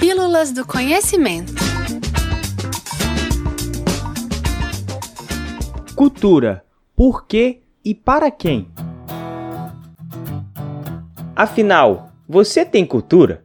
Pílulas do Conhecimento. Cultura. Por quê e para quem? Afinal, você tem cultura?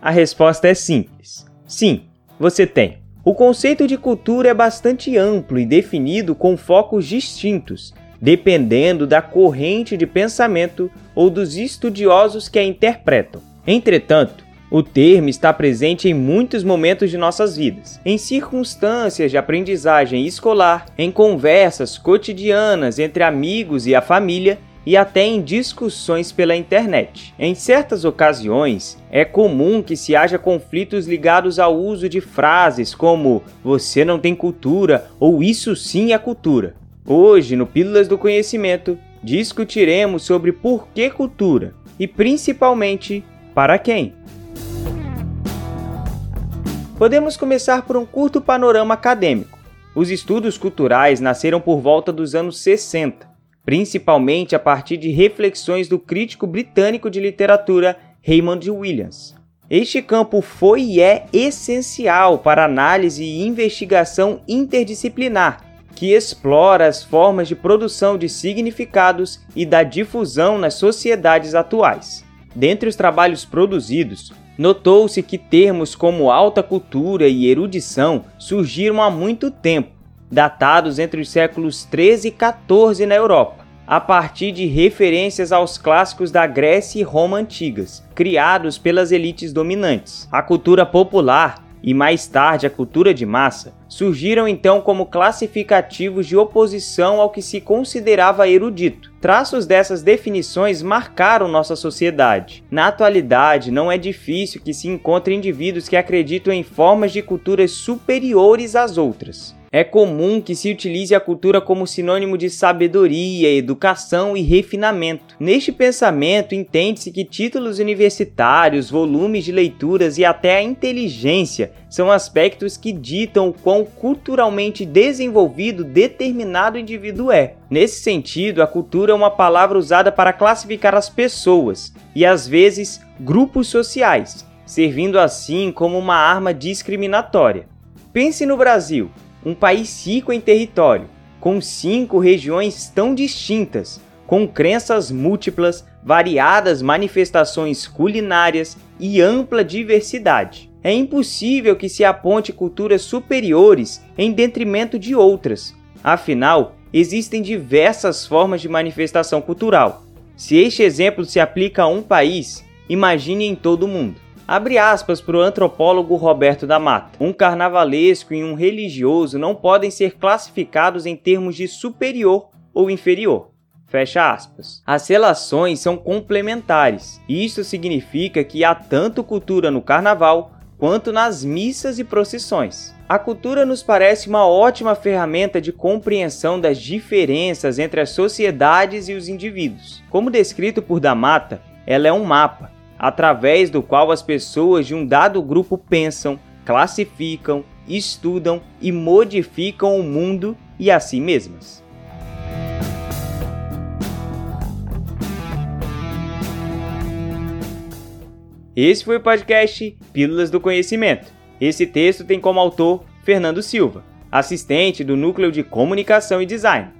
A resposta é simples. Sim, você tem. O conceito de cultura é bastante amplo e definido com focos distintos, dependendo da corrente de pensamento ou dos estudiosos que a interpretam. Entretanto, o termo está presente em muitos momentos de nossas vidas, em circunstâncias de aprendizagem escolar, em conversas cotidianas entre amigos e a família e até em discussões pela internet. Em certas ocasiões, é comum que se haja conflitos ligados ao uso de frases como você não tem cultura ou isso sim é cultura. Hoje, no Pílulas do Conhecimento, discutiremos sobre por que cultura e principalmente para quem. Podemos começar por um curto panorama acadêmico. Os estudos culturais nasceram por volta dos anos 60 principalmente a partir de reflexões do crítico britânico de literatura Raymond Williams. Este campo foi e é essencial para análise e investigação interdisciplinar, que explora as formas de produção de significados e da difusão nas sociedades atuais. Dentre os trabalhos produzidos, notou-se que termos como alta cultura e erudição surgiram há muito tempo, datados entre os séculos 13 e 14 na Europa, a partir de referências aos clássicos da Grécia e Roma antigas, criados pelas elites dominantes. A cultura popular e mais tarde a cultura de massa surgiram então como classificativos de oposição ao que se considerava erudito. Traços dessas definições marcaram nossa sociedade. Na atualidade, não é difícil que se encontre indivíduos que acreditam em formas de culturas superiores às outras. É comum que se utilize a cultura como sinônimo de sabedoria, educação e refinamento. Neste pensamento, entende-se que títulos universitários, volumes de leituras e até a inteligência são aspectos que ditam o quão culturalmente desenvolvido determinado indivíduo é. Nesse sentido, a cultura é uma palavra usada para classificar as pessoas e, às vezes, grupos sociais, servindo assim como uma arma discriminatória. Pense no Brasil um país rico em território, com cinco regiões tão distintas, com crenças múltiplas, variadas manifestações culinárias e ampla diversidade. É impossível que se aponte culturas superiores em detrimento de outras. Afinal, existem diversas formas de manifestação cultural. Se este exemplo se aplica a um país, imagine em todo o mundo. Abre aspas para o antropólogo Roberto da Mata. Um carnavalesco e um religioso não podem ser classificados em termos de superior ou inferior. Fecha aspas. As relações são complementares. Isso significa que há tanto cultura no carnaval quanto nas missas e procissões. A cultura nos parece uma ótima ferramenta de compreensão das diferenças entre as sociedades e os indivíduos. Como descrito por Damata, ela é um mapa através do qual as pessoas de um dado grupo pensam, classificam, estudam e modificam o mundo e a si mesmas. Esse foi o podcast Pílulas do Conhecimento. Esse texto tem como autor Fernando Silva, assistente do Núcleo de Comunicação e Design.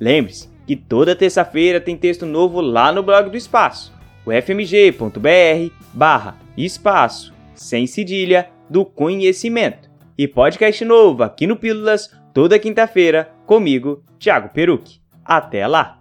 Lembre-se que toda terça-feira tem texto novo lá no blog do Espaço ufmg.br barra espaço sem cedilha do conhecimento. E podcast novo aqui no Pílulas toda quinta-feira comigo, Thiago Peruque. Até lá!